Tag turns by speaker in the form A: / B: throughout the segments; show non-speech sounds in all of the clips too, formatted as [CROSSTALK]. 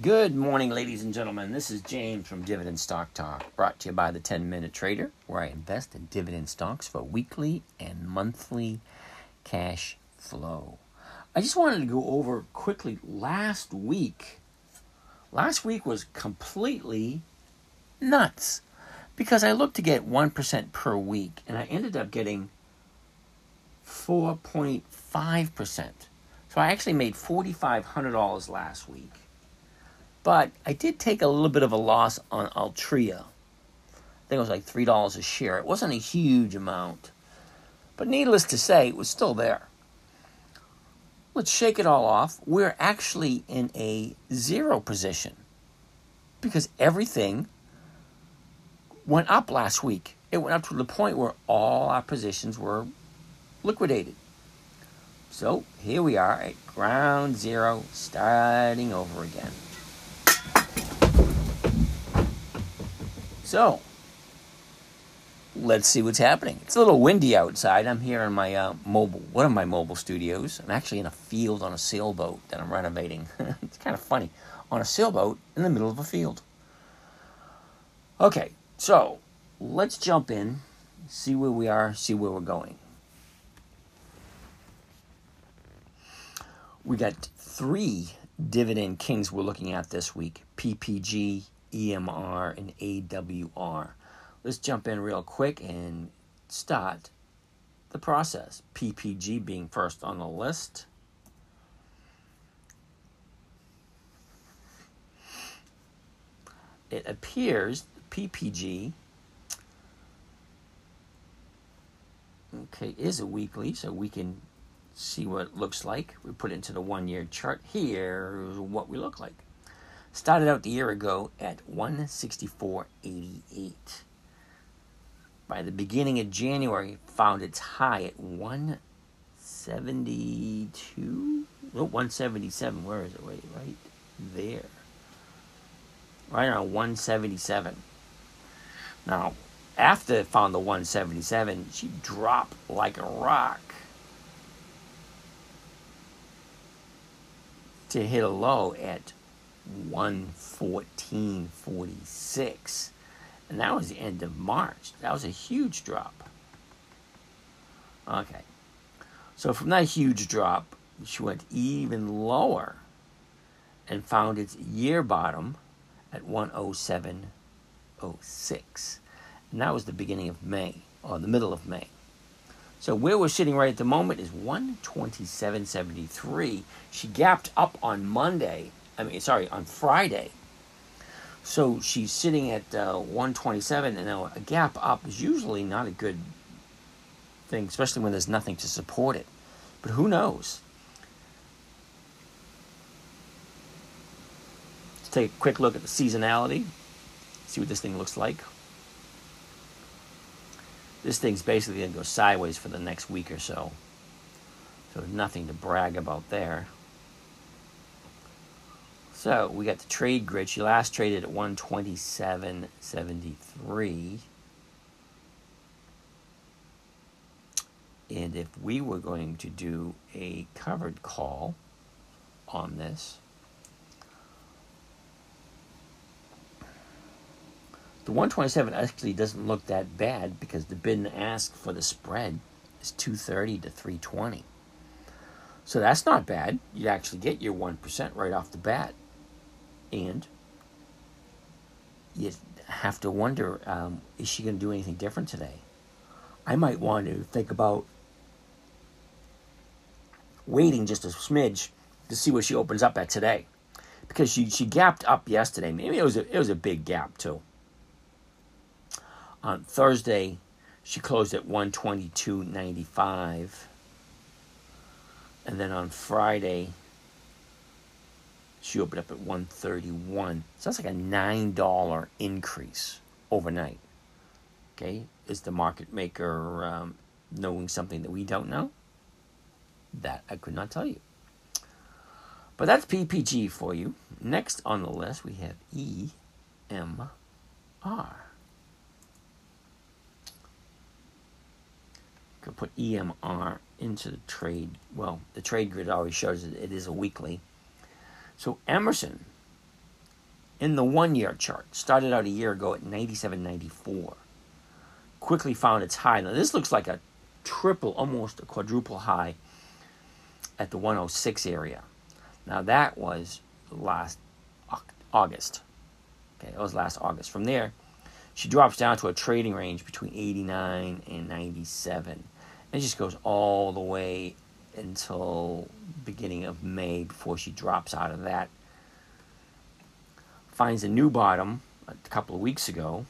A: Good morning, ladies and gentlemen. This is James from Dividend Stock Talk, brought to you by the 10 Minute Trader, where I invest in dividend stocks for weekly and monthly cash flow. I just wanted to go over quickly last week. Last week was completely nuts because I looked to get 1% per week and I ended up getting 4.5%. So I actually made $4,500 last week. But I did take a little bit of a loss on Altria. I think it was like $3 a share. It wasn't a huge amount. But needless to say, it was still there. Let's shake it all off. We're actually in a zero position because everything went up last week. It went up to the point where all our positions were liquidated. So here we are at ground zero, starting over again. So let's see what's happening. It's a little windy outside. I'm here in my uh, mobile, one of my mobile studios. I'm actually in a field on a sailboat that I'm renovating. [LAUGHS] it's kind of funny on a sailboat in the middle of a field. Okay, so let's jump in, see where we are, see where we're going. We got three dividend kings we're looking at this week PPG, EMR, and AWR. Let's jump in real quick and start the process. PPG being first on the list. It appears PPG okay is a weekly, so we can see what it looks like. We put it into the one year chart. Here what we look like. Started out the year ago at 164.88. By the beginning of January, found its high at 172. Oh, 177. Where is it? Wait, right there. Right around 177. Now, after it found the 177, she dropped like a rock to hit a low at 114.46. And that was the end of March. That was a huge drop. Okay. So from that huge drop, she went even lower and found its year bottom at 107.06. And that was the beginning of May, or the middle of May. So where we're sitting right at the moment is 127.73. She gapped up on Monday. I mean, sorry, on Friday. So she's sitting at uh, 127, and a gap up is usually not a good thing, especially when there's nothing to support it. But who knows? Let's take a quick look at the seasonality, see what this thing looks like this thing's basically going to go sideways for the next week or so. So nothing to brag about there. So we got the trade grid. She last traded at 127.73. And if we were going to do a covered call on this, The 127 actually doesn't look that bad because the bid and ask for the spread is 230 to 320. So that's not bad. You actually get your 1% right off the bat. And you have to wonder um, is she going to do anything different today? I might want to think about waiting just a smidge to see what she opens up at today. Because she, she gapped up yesterday. Maybe it was a, it was a big gap too. On Thursday, she closed at 122.95. And then on Friday, she opened up at 131. So that's like a $9 increase overnight. Okay, is the market maker um, knowing something that we don't know? That I could not tell you. But that's PPG for you. Next on the list, we have EMR. could put EMR into the trade. Well, the trade grid already shows it, it is a weekly. So Emerson in the one year chart. Started out a year ago at 97.94. Quickly found its high. Now, this looks like a triple, almost a quadruple high at the 106 area. Now, that was last August. Okay, that was last August. From there, she drops down to a trading range between 89 and 97. And it just goes all the way until beginning of May before she drops out of that. Finds a new bottom a couple of weeks ago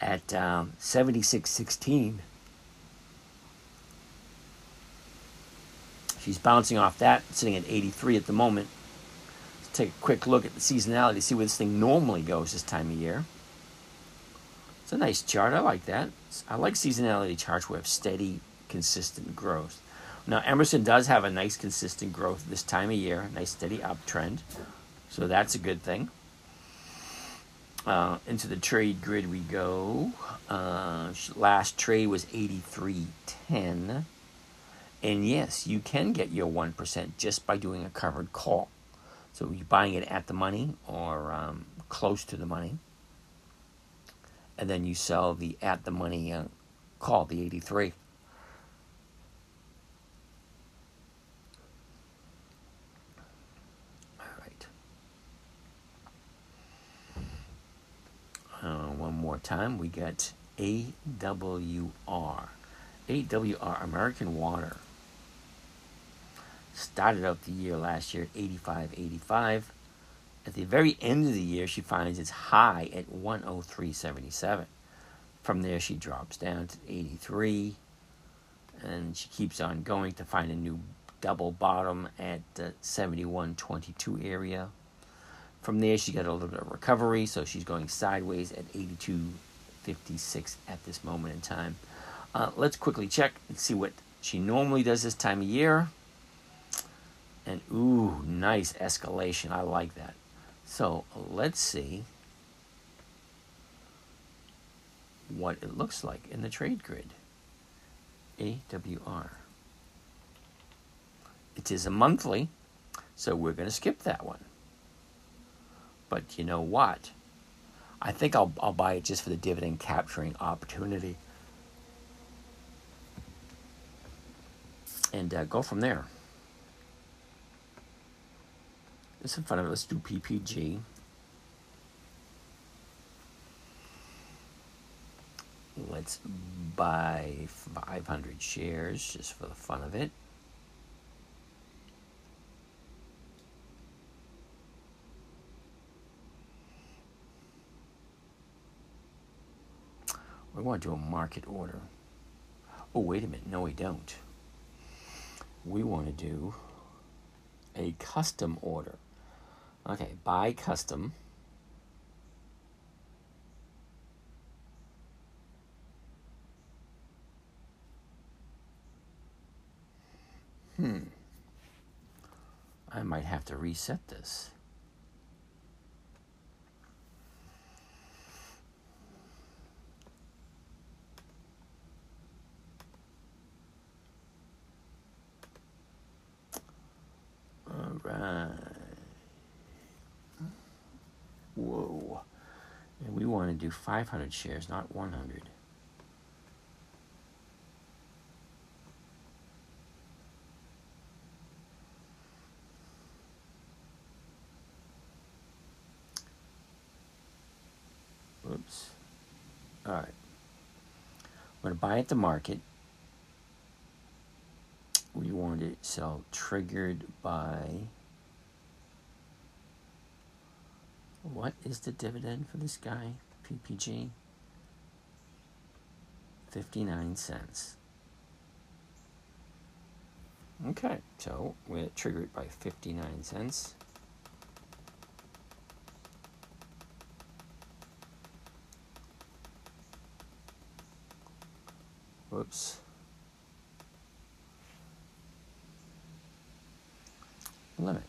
A: at um, 76.16. She's bouncing off that, sitting at 83 at the moment. Let's take a quick look at the seasonality, see where this thing normally goes this time of year. It's a nice chart. I like that. I like seasonality charts where have steady, consistent growth. Now, Emerson does have a nice, consistent growth this time of year, nice, steady uptrend. So that's a good thing. Uh, into the trade grid we go. Uh, last trade was 83.10. And yes, you can get your 1% just by doing a covered call. So you're buying it at the money or um, close to the money and then you sell the at the money uh, call, the 83. All right. Uh, one more time, we got AWR. AWR, American Water. Started out the year last year at 85, 85 at the very end of the year, she finds it's high at 103.77. From there, she drops down to 83, and she keeps on going to find a new double bottom at the 71.22 area. From there, she got a little bit of recovery, so she's going sideways at 82.56 at this moment in time. Uh, let's quickly check and see what she normally does this time of year. And ooh, nice escalation. I like that. So let's see what it looks like in the trade grid. AWR. It is a monthly, so we're going to skip that one. But you know what? I think I'll, I'll buy it just for the dividend capturing opportunity. And uh, go from there. This in front of. Let's do PPG. Let's buy 500 shares just for the fun of it. We want to do a market order. Oh, wait a minute. No, we don't. We want to do a custom order. Okay, buy custom. Hmm. I might have to reset this. All right. Whoa. And we want to do 500 shares, not 100. Oops. All right. I'm going to buy at the market. We want it sell triggered by What is the dividend for this guy, PPG? 59 cents. Okay, so we're triggered by 59 cents. Whoops. Limit.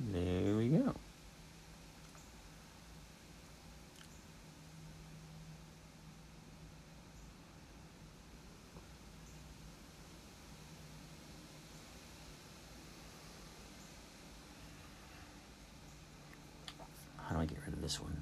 A: There we go. How do I get rid of this one?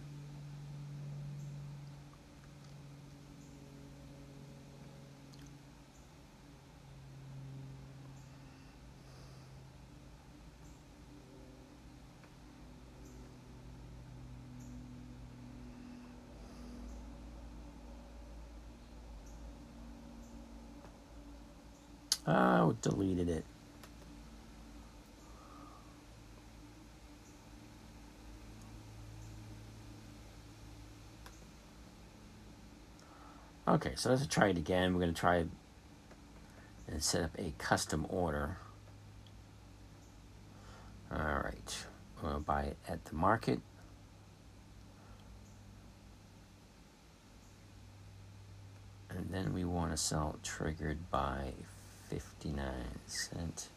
A: Oh, deleted it. Okay, so let's try it again. We're going to try and set up a custom order. All right, to buy it at the market. And then we want to sell triggered by 59 cent.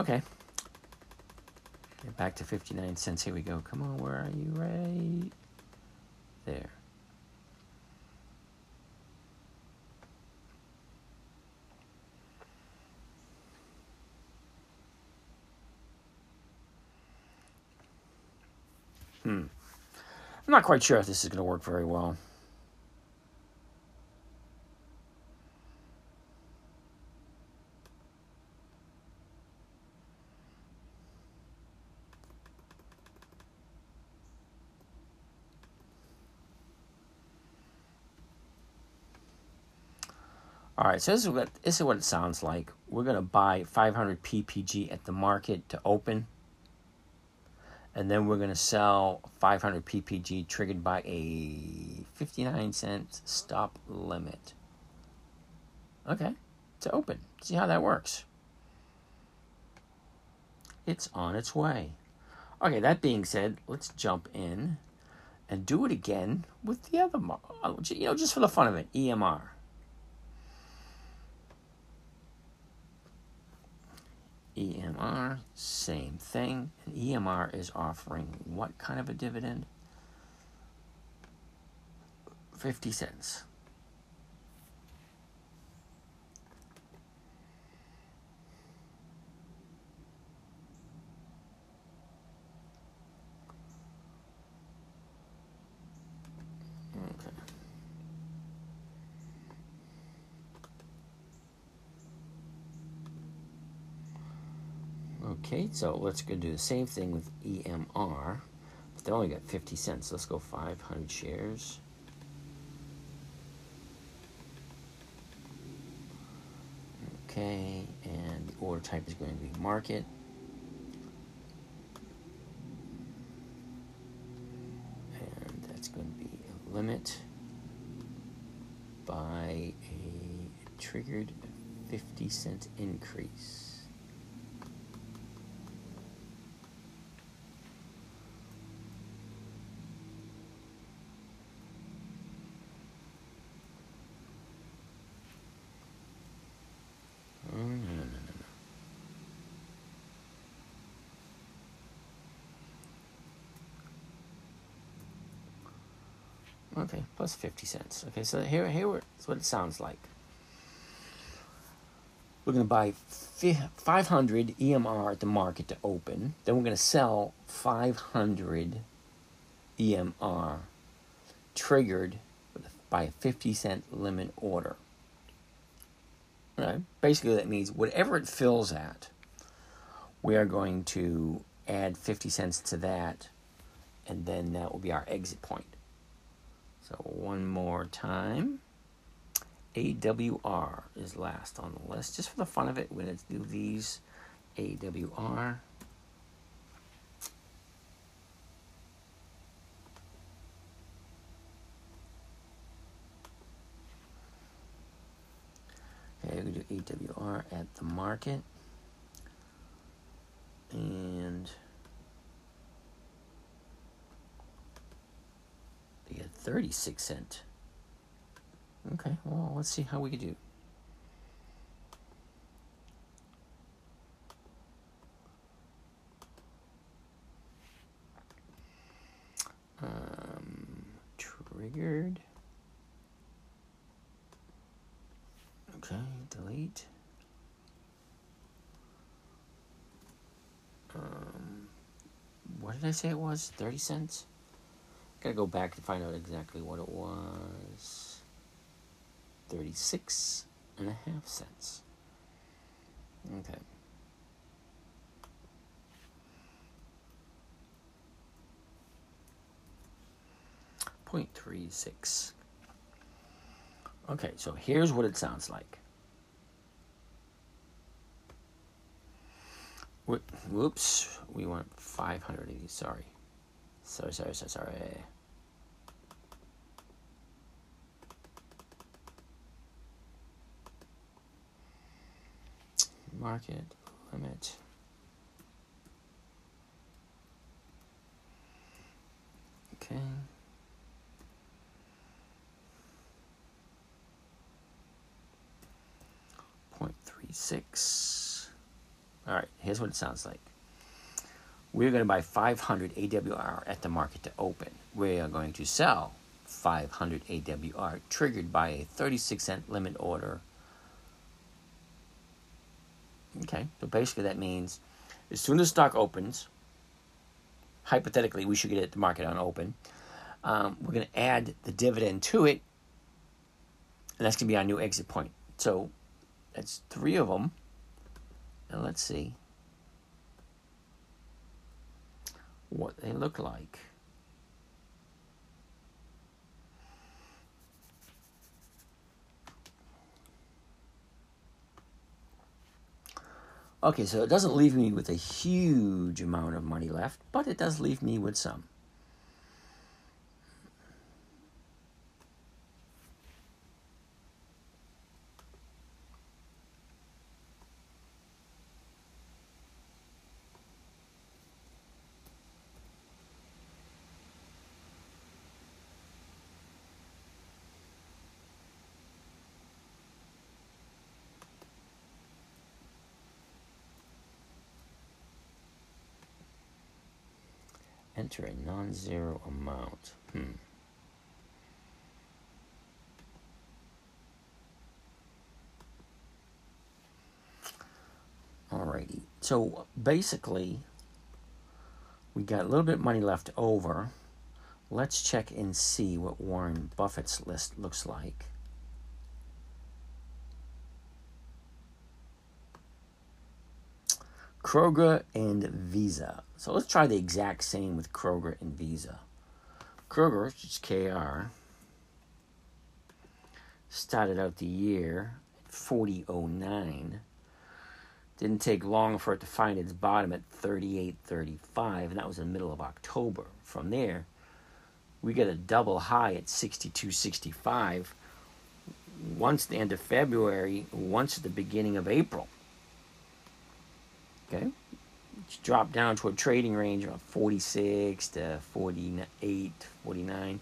A: Okay. Get back to 59 cents. Here we go. Come on, where are you? Right there. Hmm. I'm not quite sure if this is going to work very well. All right, so this is what this is what it sounds like. We're gonna buy 500 ppg at the market to open, and then we're gonna sell 500 ppg triggered by a 59 cent stop limit. Okay, to open. See how that works. It's on its way. Okay, that being said, let's jump in and do it again with the other, uh, you know, just for the fun of it, EMR. EMR, same thing. And EMR is offering what kind of a dividend? 50 cents. Okay, so let's go do the same thing with EMR. But they only got 50 cents. Let's go 500 shares. Okay, and the order type is going to be market. And that's going to be a limit by a triggered 50 cent increase. Okay, plus 50 cents. Okay, so here, here is what it sounds like. We're going to buy 500 EMR at the market to open. Then we're going to sell 500 EMR triggered by a 50 cent limit order. Right? Basically, that means whatever it fills at, we are going to add 50 cents to that, and then that will be our exit point. So one more time. AWR is last on the list. Just for the fun of it, we're going to do these. AWR. Okay, we do AWR at the market. And 36 cent Okay, well, let's see how we do. Um, triggered. Okay, delete. Um, what did I say it was? 30 cents? Gotta go back to find out exactly what it was. 36 and a half cents. Okay. Point three six. Okay, so here's what it sounds like. Whoops, we want 580, sorry. Sorry, sorry, sorry, sorry. Market limit. Okay. Point three six. All right, here's what it sounds like. We're going to buy 500 AWR at the market to open. We are going to sell 500 AWR triggered by a 36 cent limit order. Okay, so basically that means as soon as the stock opens, hypothetically, we should get it at the market on open. Um, we're going to add the dividend to it, and that's going to be our new exit point. So that's three of them. And let's see. What they look like. Okay, so it doesn't leave me with a huge amount of money left, but it does leave me with some. Enter a non-zero amount. Hmm. Alrighty. So basically, we got a little bit of money left over. Let's check and see what Warren Buffett's list looks like. Kroger and Visa. So let's try the exact same with Kroger and Visa. Kroger, which is KR, started out the year at 40.09. Didn't take long for it to find its bottom at 38.35, and that was in the middle of October. From there, we get a double high at 62.65 once the end of February, once at the beginning of April. Okay. Dropped down to a trading range of 46 to 48, 49.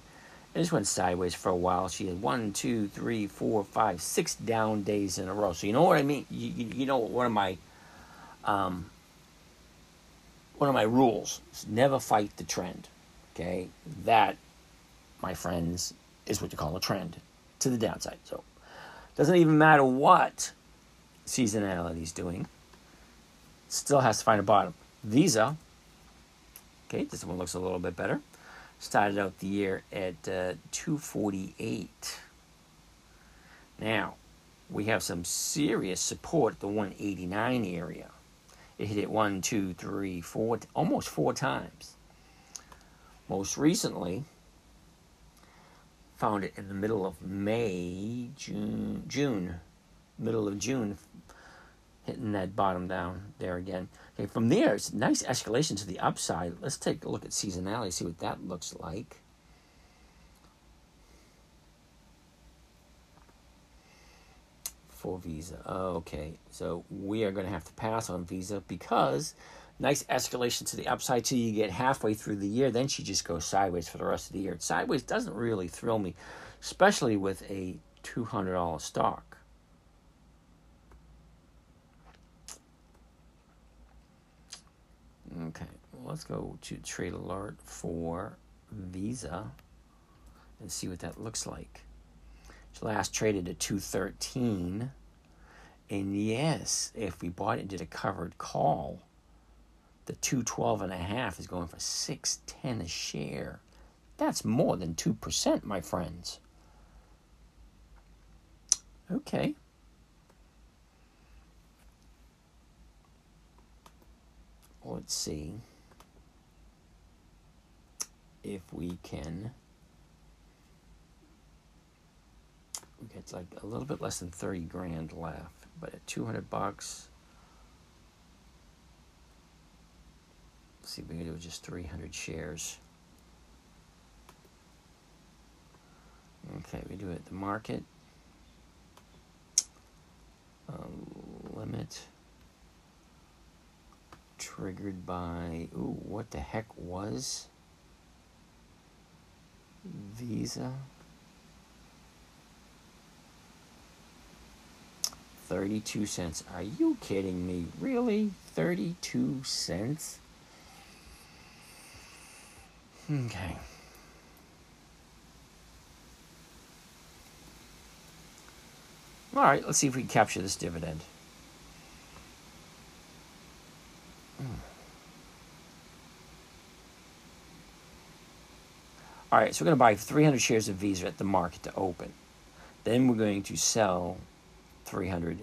A: It just went sideways for a while. She had one, two, three, four, five, six down days in a row. So you know what I mean? You, you, you know one of my um, one of my rules is never fight the trend. Okay, that, my friends, is what you call a trend to the downside. So doesn't even matter what seasonality is doing still has to find a bottom. Visa, okay, this one looks a little bit better. Started out the year at uh, 248. Now, we have some serious support at the 189 area. It hit it one, two, three, four, almost four times. Most recently, found it in the middle of May, June, June, middle of June, hitting that bottom down there again. Okay, from there, it's nice escalation to the upside. Let's take a look at seasonality, see what that looks like. For Visa. Okay, so we are going to have to pass on Visa because nice escalation to the upside till you get halfway through the year. Then she just goes sideways for the rest of the year. Sideways doesn't really thrill me, especially with a $200 stock. Okay, let's go to trade alert for Visa and see what that looks like. It's last traded at 213. And yes, if we bought it did a covered call, the 212 and a half is going for 610 a share. That's more than 2%, my friends. Okay. Let's see if we can. We get like a little bit less than 30 grand left, but at 200 bucks, see if we can do just 300 shares. Okay, we do it at the market. Uh, limit triggered by ooh what the heck was visa? 32 cents. Are you kidding me? Really? 32 cents? Okay. All right, let's see if we can capture this dividend. All right, so we're going to buy 300 shares of Visa at the market to open. Then we're going to sell 300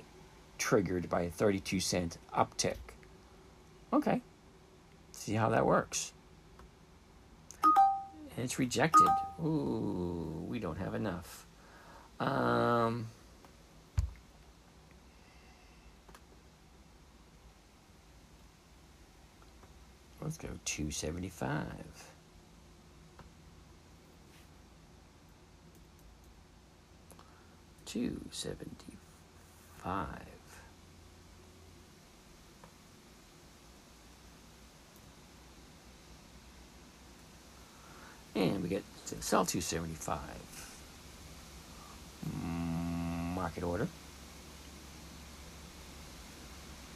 A: triggered by a 32 cent uptick. Okay, see how that works. And it's rejected. Ooh, we don't have enough. Um, Let's go 275. Two seventy five. And we get to sell 275. Market order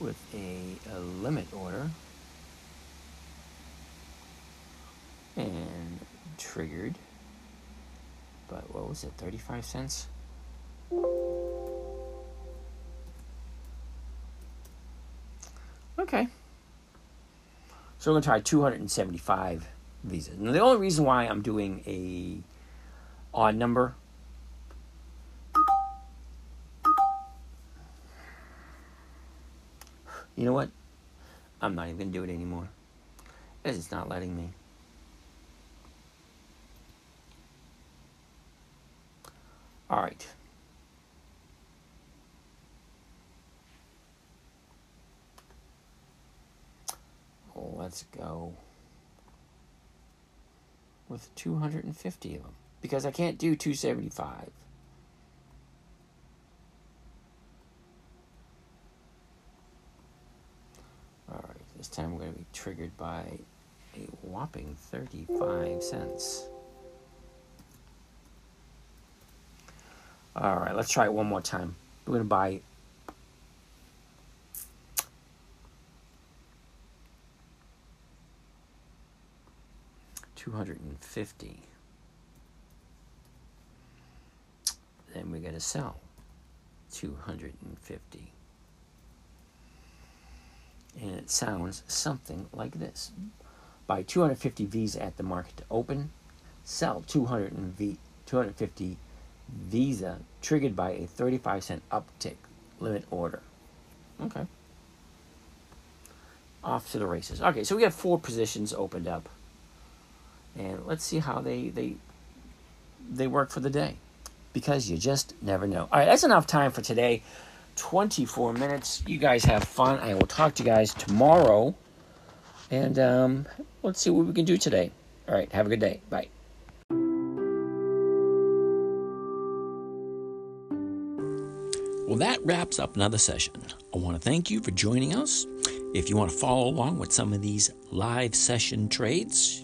A: with a, a limit order and triggered. But what was it, 35 cents? Okay. So we're going to try 275 visas. And the only reason why I'm doing a odd number You know what? I'm not even going to do it anymore. It's not letting me. All right. Let's go with 250 of them because I can't do 275. All right, this time we're going to be triggered by a whopping 35 cents. All right, let's try it one more time. We're going to buy two hundred and fifty. Then we're going to sell two hundred and fifty. And it sounds something like this. Buy 250 V's at the market to open, sell 200 v, 250 Visa uh, triggered by a 35 cent uptick limit order. Okay. Off to the races. Okay, so we have four positions opened up. And let's see how they they they work for the day. Because you just never know. All right, that's enough time for today. 24 minutes. You guys have fun. I will talk to you guys tomorrow. And um, let's see what we can do today. All right, have a good day. Bye.
B: Well, that wraps up another session. I want to thank you for joining us. If you want to follow along with some of these live session trades,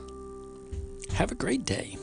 B: have a great day.